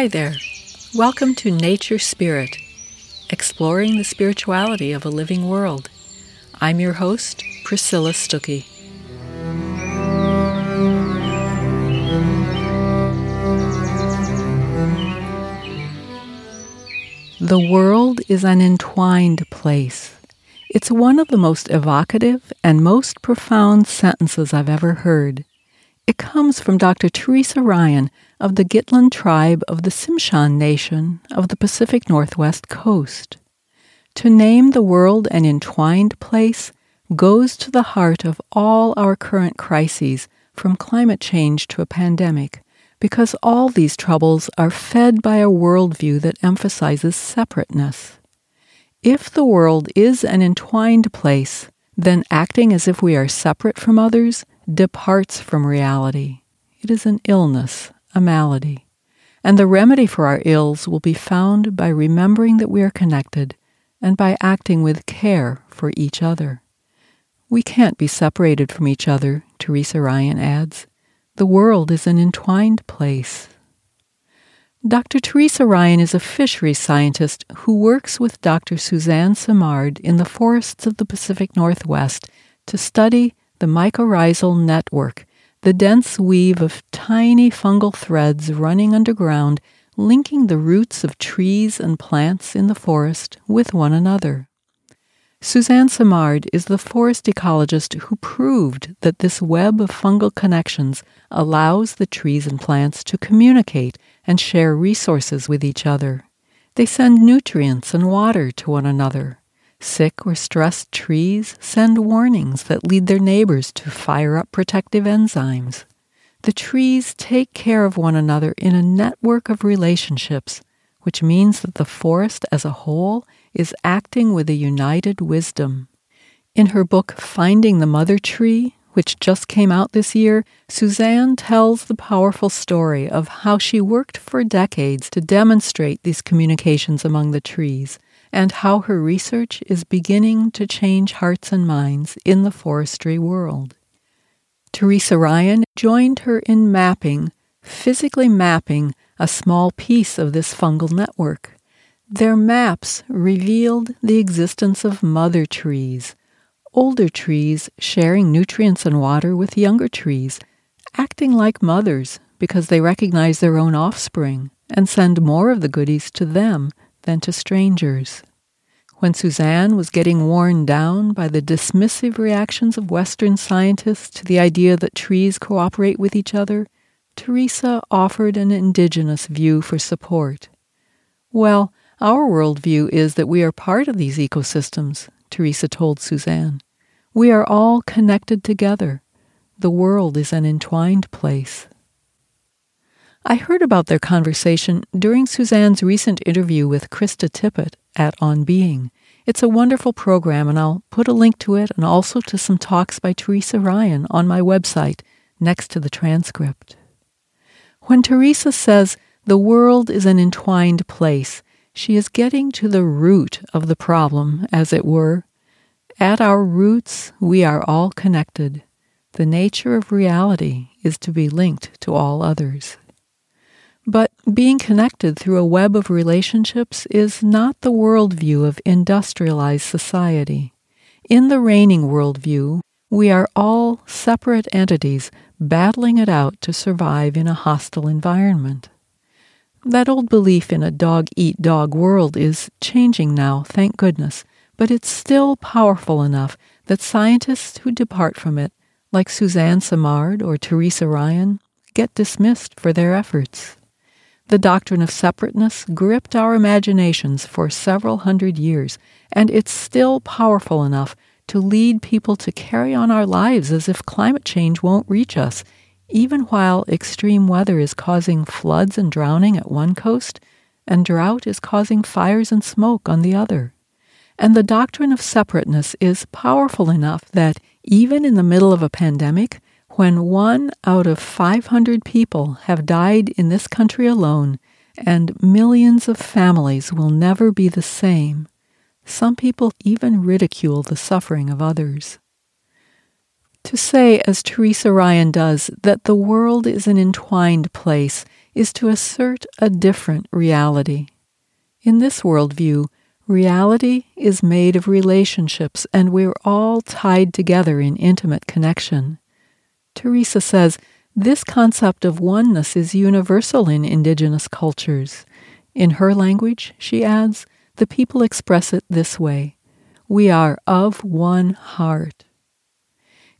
Hi there. Welcome to Nature Spirit, exploring the spirituality of a living world. I'm your host, Priscilla Stuckey. The world is an entwined place. It's one of the most evocative and most profound sentences I've ever heard. It comes from Dr. Teresa Ryan of the Gitlan tribe of the Tsimshian Nation of the Pacific Northwest coast. To name the world an entwined place goes to the heart of all our current crises, from climate change to a pandemic, because all these troubles are fed by a worldview that emphasizes separateness. If the world is an entwined place, then acting as if we are separate from others departs from reality. It is an illness, a malady. And the remedy for our ills will be found by remembering that we are connected and by acting with care for each other. We can't be separated from each other, Teresa Ryan adds. The world is an entwined place. Dr. Teresa Ryan is a fisheries scientist who works with Dr. Suzanne Simard in the forests of the Pacific Northwest to study the mycorrhizal network the dense weave of tiny fungal threads running underground, linking the roots of trees and plants in the forest with one another. Suzanne Simard is the forest ecologist who proved that this web of fungal connections allows the trees and plants to communicate and share resources with each other. They send nutrients and water to one another. Sick or stressed trees send warnings that lead their neighbors to fire up protective enzymes. The trees take care of one another in a network of relationships, which means that the forest as a whole is acting with a united wisdom. In her book Finding the Mother Tree, which just came out this year, Suzanne tells the powerful story of how she worked for decades to demonstrate these communications among the trees and how her research is beginning to change hearts and minds in the forestry world. Teresa Ryan joined her in mapping, physically mapping, a small piece of this fungal network. Their maps revealed the existence of mother trees, older trees sharing nutrients and water with younger trees, acting like mothers because they recognize their own offspring and send more of the goodies to them than to strangers. When Suzanne was getting worn down by the dismissive reactions of Western scientists to the idea that trees cooperate with each other, Teresa offered an indigenous view for support. Well, our worldview is that we are part of these ecosystems, Teresa told Suzanne. We are all connected together. The world is an entwined place. I heard about their conversation during Suzanne's recent interview with Krista Tippett at On Being. It's a wonderful program, and I'll put a link to it and also to some talks by Teresa Ryan on my website next to the transcript. When Teresa says the world is an entwined place, she is getting to the root of the problem, as it were. At our roots, we are all connected. The nature of reality is to be linked to all others. But being connected through a web of relationships is not the worldview of industrialized society. In the reigning worldview, we are all separate entities battling it out to survive in a hostile environment. That old belief in a dog eat dog world is changing now, thank goodness, but it's still powerful enough that scientists who depart from it, like Suzanne Simard or Teresa Ryan, get dismissed for their efforts. The doctrine of separateness gripped our imaginations for several hundred years, and it's still powerful enough to lead people to carry on our lives as if climate change won't reach us, even while extreme weather is causing floods and drowning at one coast, and drought is causing fires and smoke on the other. And the doctrine of separateness is powerful enough that even in the middle of a pandemic, when one out of 500 people have died in this country alone, and millions of families will never be the same, some people even ridicule the suffering of others. To say, as Teresa Ryan does, that the world is an entwined place is to assert a different reality. In this worldview, reality is made of relationships and we're all tied together in intimate connection. Teresa says this concept of oneness is universal in indigenous cultures. In her language, she adds, the people express it this way We are of one heart.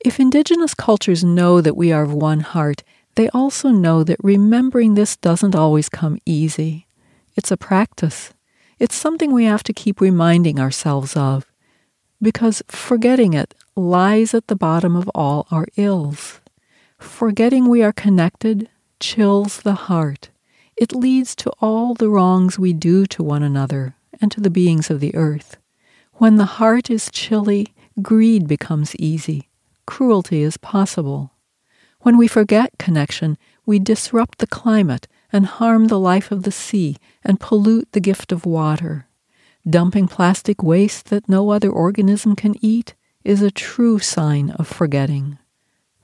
If indigenous cultures know that we are of one heart, they also know that remembering this doesn't always come easy. It's a practice. It's something we have to keep reminding ourselves of, because forgetting it lies at the bottom of all our ills. Forgetting we are connected chills the heart. It leads to all the wrongs we do to one another and to the beings of the earth. When the heart is chilly, greed becomes easy, cruelty is possible. When we forget connection, we disrupt the climate and harm the life of the sea and pollute the gift of water. Dumping plastic waste that no other organism can eat is a true sign of forgetting.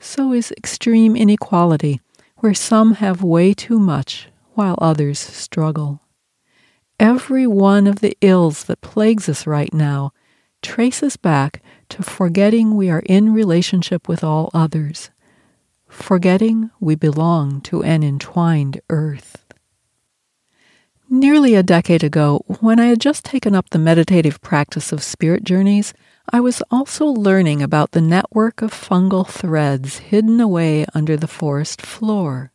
So is extreme inequality, where some have way too much while others struggle. Every one of the ills that plagues us right now traces back to forgetting we are in relationship with all others, forgetting we belong to an entwined earth. Nearly a decade ago, when I had just taken up the meditative practice of spirit journeys, I was also learning about the network of fungal threads hidden away under the forest floor.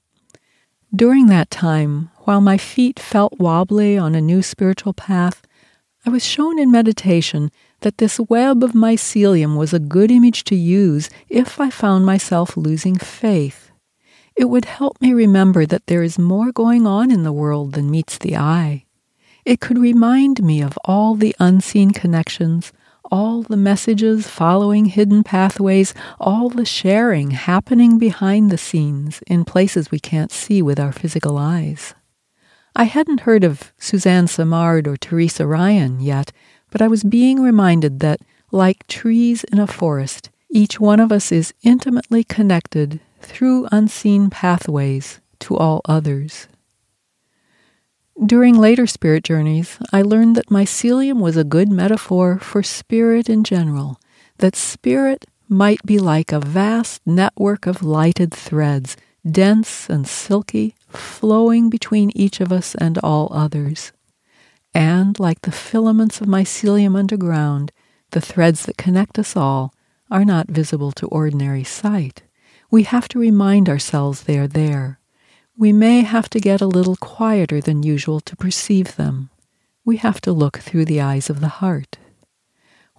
During that time, while my feet felt wobbly on a new spiritual path, I was shown in meditation that this web of mycelium was a good image to use if I found myself losing faith. It would help me remember that there is more going on in the world than meets the eye. It could remind me of all the unseen connections, all the messages following hidden pathways, all the sharing happening behind the scenes in places we can't see with our physical eyes. I hadn't heard of Suzanne Simard or Teresa Ryan yet, but I was being reminded that, like trees in a forest, each one of us is intimately connected through unseen pathways to all others. During later spirit journeys, I learned that mycelium was a good metaphor for spirit in general, that spirit might be like a vast network of lighted threads, dense and silky, flowing between each of us and all others. And like the filaments of mycelium underground, the threads that connect us all are not visible to ordinary sight. We have to remind ourselves they are there we may have to get a little quieter than usual to perceive them. We have to look through the eyes of the heart.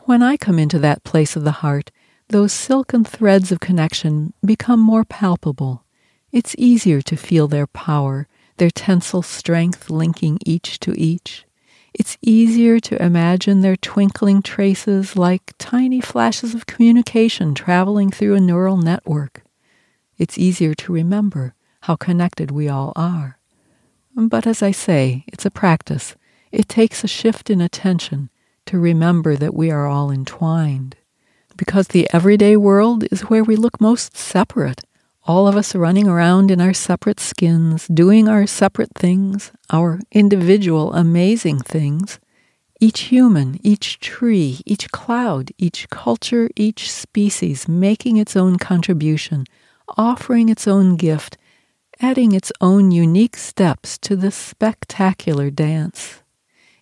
When I come into that place of the heart, those silken threads of connection become more palpable. It's easier to feel their power, their tensile strength linking each to each. It's easier to imagine their twinkling traces like tiny flashes of communication traveling through a neural network. It's easier to remember how connected we all are. But as I say, it's a practice. It takes a shift in attention to remember that we are all entwined. Because the everyday world is where we look most separate, all of us running around in our separate skins, doing our separate things, our individual amazing things. Each human, each tree, each cloud, each culture, each species making its own contribution, offering its own gift, adding its own unique steps to this spectacular dance.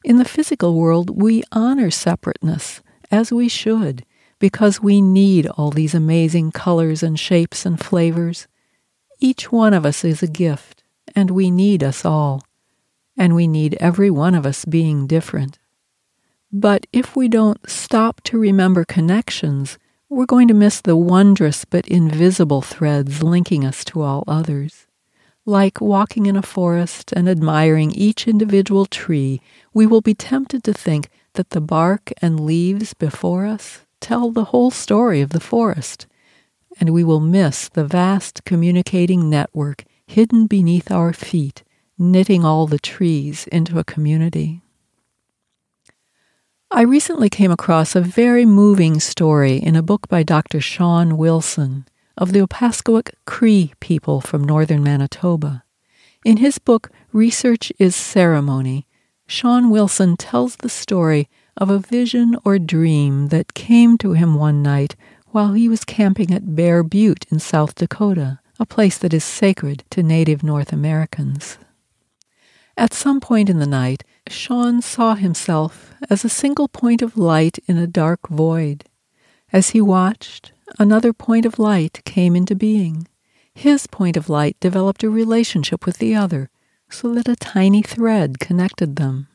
In the physical world, we honor separateness, as we should, because we need all these amazing colors and shapes and flavors. Each one of us is a gift, and we need us all, and we need every one of us being different. But if we don't stop to remember connections, we're going to miss the wondrous but invisible threads linking us to all others. Like walking in a forest and admiring each individual tree, we will be tempted to think that the bark and leaves before us tell the whole story of the forest, and we will miss the vast communicating network hidden beneath our feet, knitting all the trees into a community. I recently came across a very moving story in a book by Dr. Shawn Wilson of the Opaskwayak Cree people from northern Manitoba. In his book, Research is Ceremony, Shawn Wilson tells the story of a vision or dream that came to him one night while he was camping at Bear Butte in South Dakota, a place that is sacred to Native North Americans. At some point in the night, Shawn saw himself as a single point of light in a dark void. As he watched, another point of light came into being. His point of light developed a relationship with the other, so that a tiny thread connected them.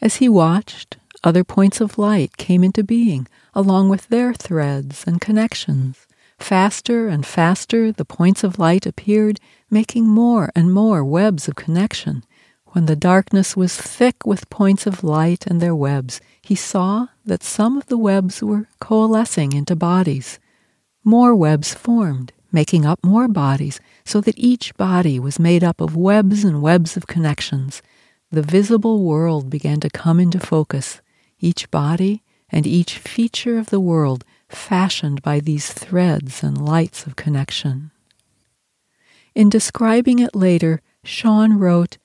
As he watched, other points of light came into being, along with their threads and connections. Faster and faster the points of light appeared, making more and more webs of connection. When the darkness was thick with points of light and their webs, he saw that some of the webs were coalescing into bodies. More webs formed, making up more bodies, so that each body was made up of webs and webs of connections. The visible world began to come into focus, each body and each feature of the world fashioned by these threads and lights of connection. In describing it later, Shawn wrote,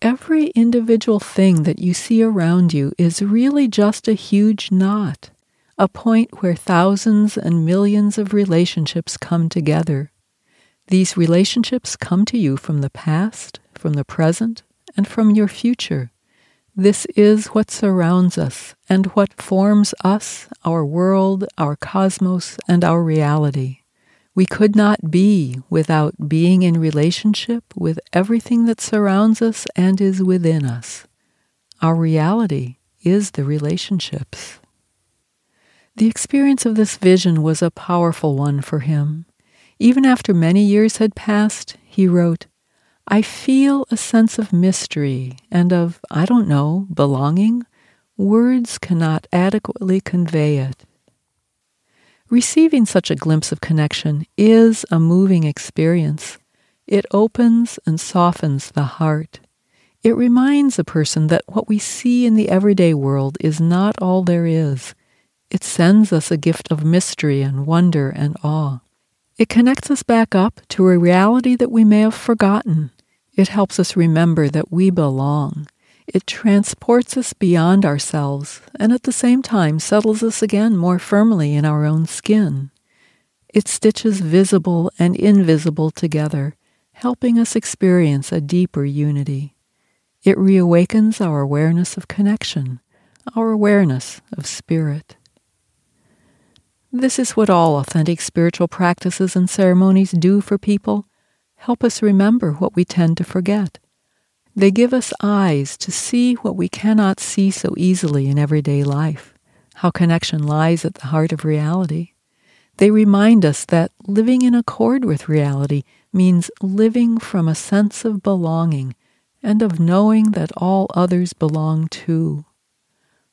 Every individual thing that you see around you is really just a huge knot, a point where thousands and millions of relationships come together. These relationships come to you from the past, from the present, and from your future. This is what surrounds us and what forms us, our world, our cosmos, and our reality. We could not be without being in relationship with everything that surrounds us and is within us. Our reality is the relationships. The experience of this vision was a powerful one for him. Even after many years had passed, he wrote, I feel a sense of mystery and of, I don't know, belonging. Words cannot adequately convey it. Receiving such a glimpse of connection is a moving experience. It opens and softens the heart. It reminds a person that what we see in the everyday world is not all there is. It sends us a gift of mystery and wonder and awe. It connects us back up to a reality that we may have forgotten. It helps us remember that we belong. It transports us beyond ourselves and at the same time settles us again more firmly in our own skin. It stitches visible and invisible together, helping us experience a deeper unity. It reawakens our awareness of connection, our awareness of spirit. This is what all authentic spiritual practices and ceremonies do for people help us remember what we tend to forget. They give us eyes to see what we cannot see so easily in everyday life, how connection lies at the heart of reality. They remind us that living in accord with reality means living from a sense of belonging and of knowing that all others belong too.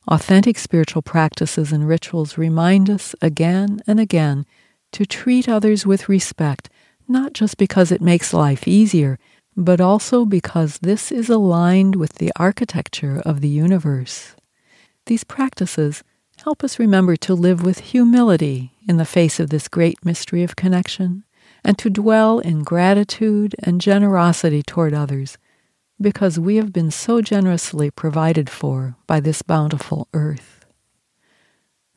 Authentic spiritual practices and rituals remind us again and again to treat others with respect, not just because it makes life easier, but also because this is aligned with the architecture of the universe. These practices help us remember to live with humility in the face of this great mystery of connection, and to dwell in gratitude and generosity toward others, because we have been so generously provided for by this bountiful earth.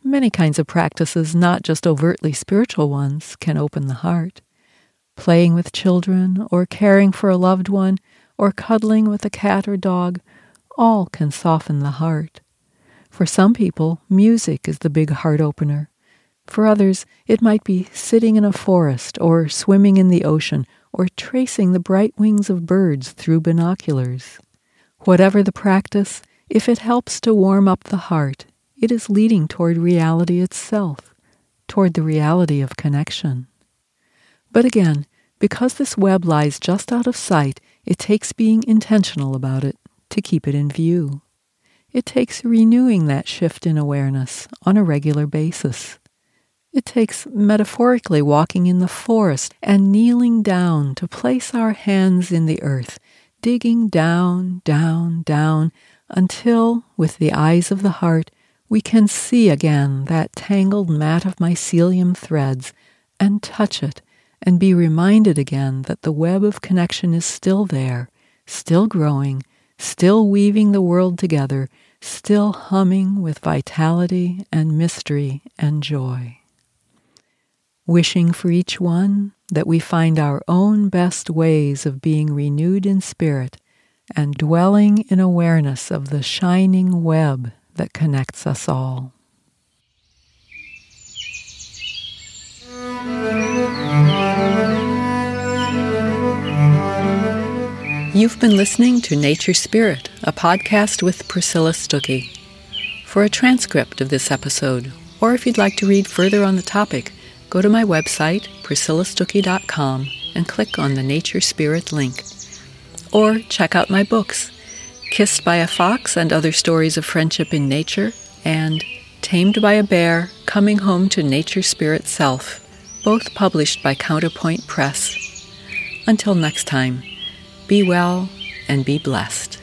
Many kinds of practices, not just overtly spiritual ones, can open the heart playing with children, or caring for a loved one, or cuddling with a cat or dog, all can soften the heart. For some people, music is the big heart opener. For others, it might be sitting in a forest, or swimming in the ocean, or tracing the bright wings of birds through binoculars. Whatever the practice, if it helps to warm up the heart, it is leading toward reality itself, toward the reality of connection. But again, because this web lies just out of sight, it takes being intentional about it to keep it in view. It takes renewing that shift in awareness on a regular basis. It takes metaphorically walking in the forest and kneeling down to place our hands in the earth, digging down, down, down, until, with the eyes of the heart, we can see again that tangled mat of mycelium threads and touch it and be reminded again that the web of connection is still there, still growing, still weaving the world together, still humming with vitality and mystery and joy. Wishing for each one that we find our own best ways of being renewed in spirit and dwelling in awareness of the shining web that connects us all. You've been listening to Nature Spirit, a podcast with Priscilla Stuckey. For a transcript of this episode, or if you'd like to read further on the topic, go to my website, priscillastuckey.com, and click on the Nature Spirit link. Or check out my books, Kissed by a Fox and Other Stories of Friendship in Nature, and Tamed by a Bear Coming Home to Nature Spirit Self, both published by Counterpoint Press. Until next time, be well and be blessed.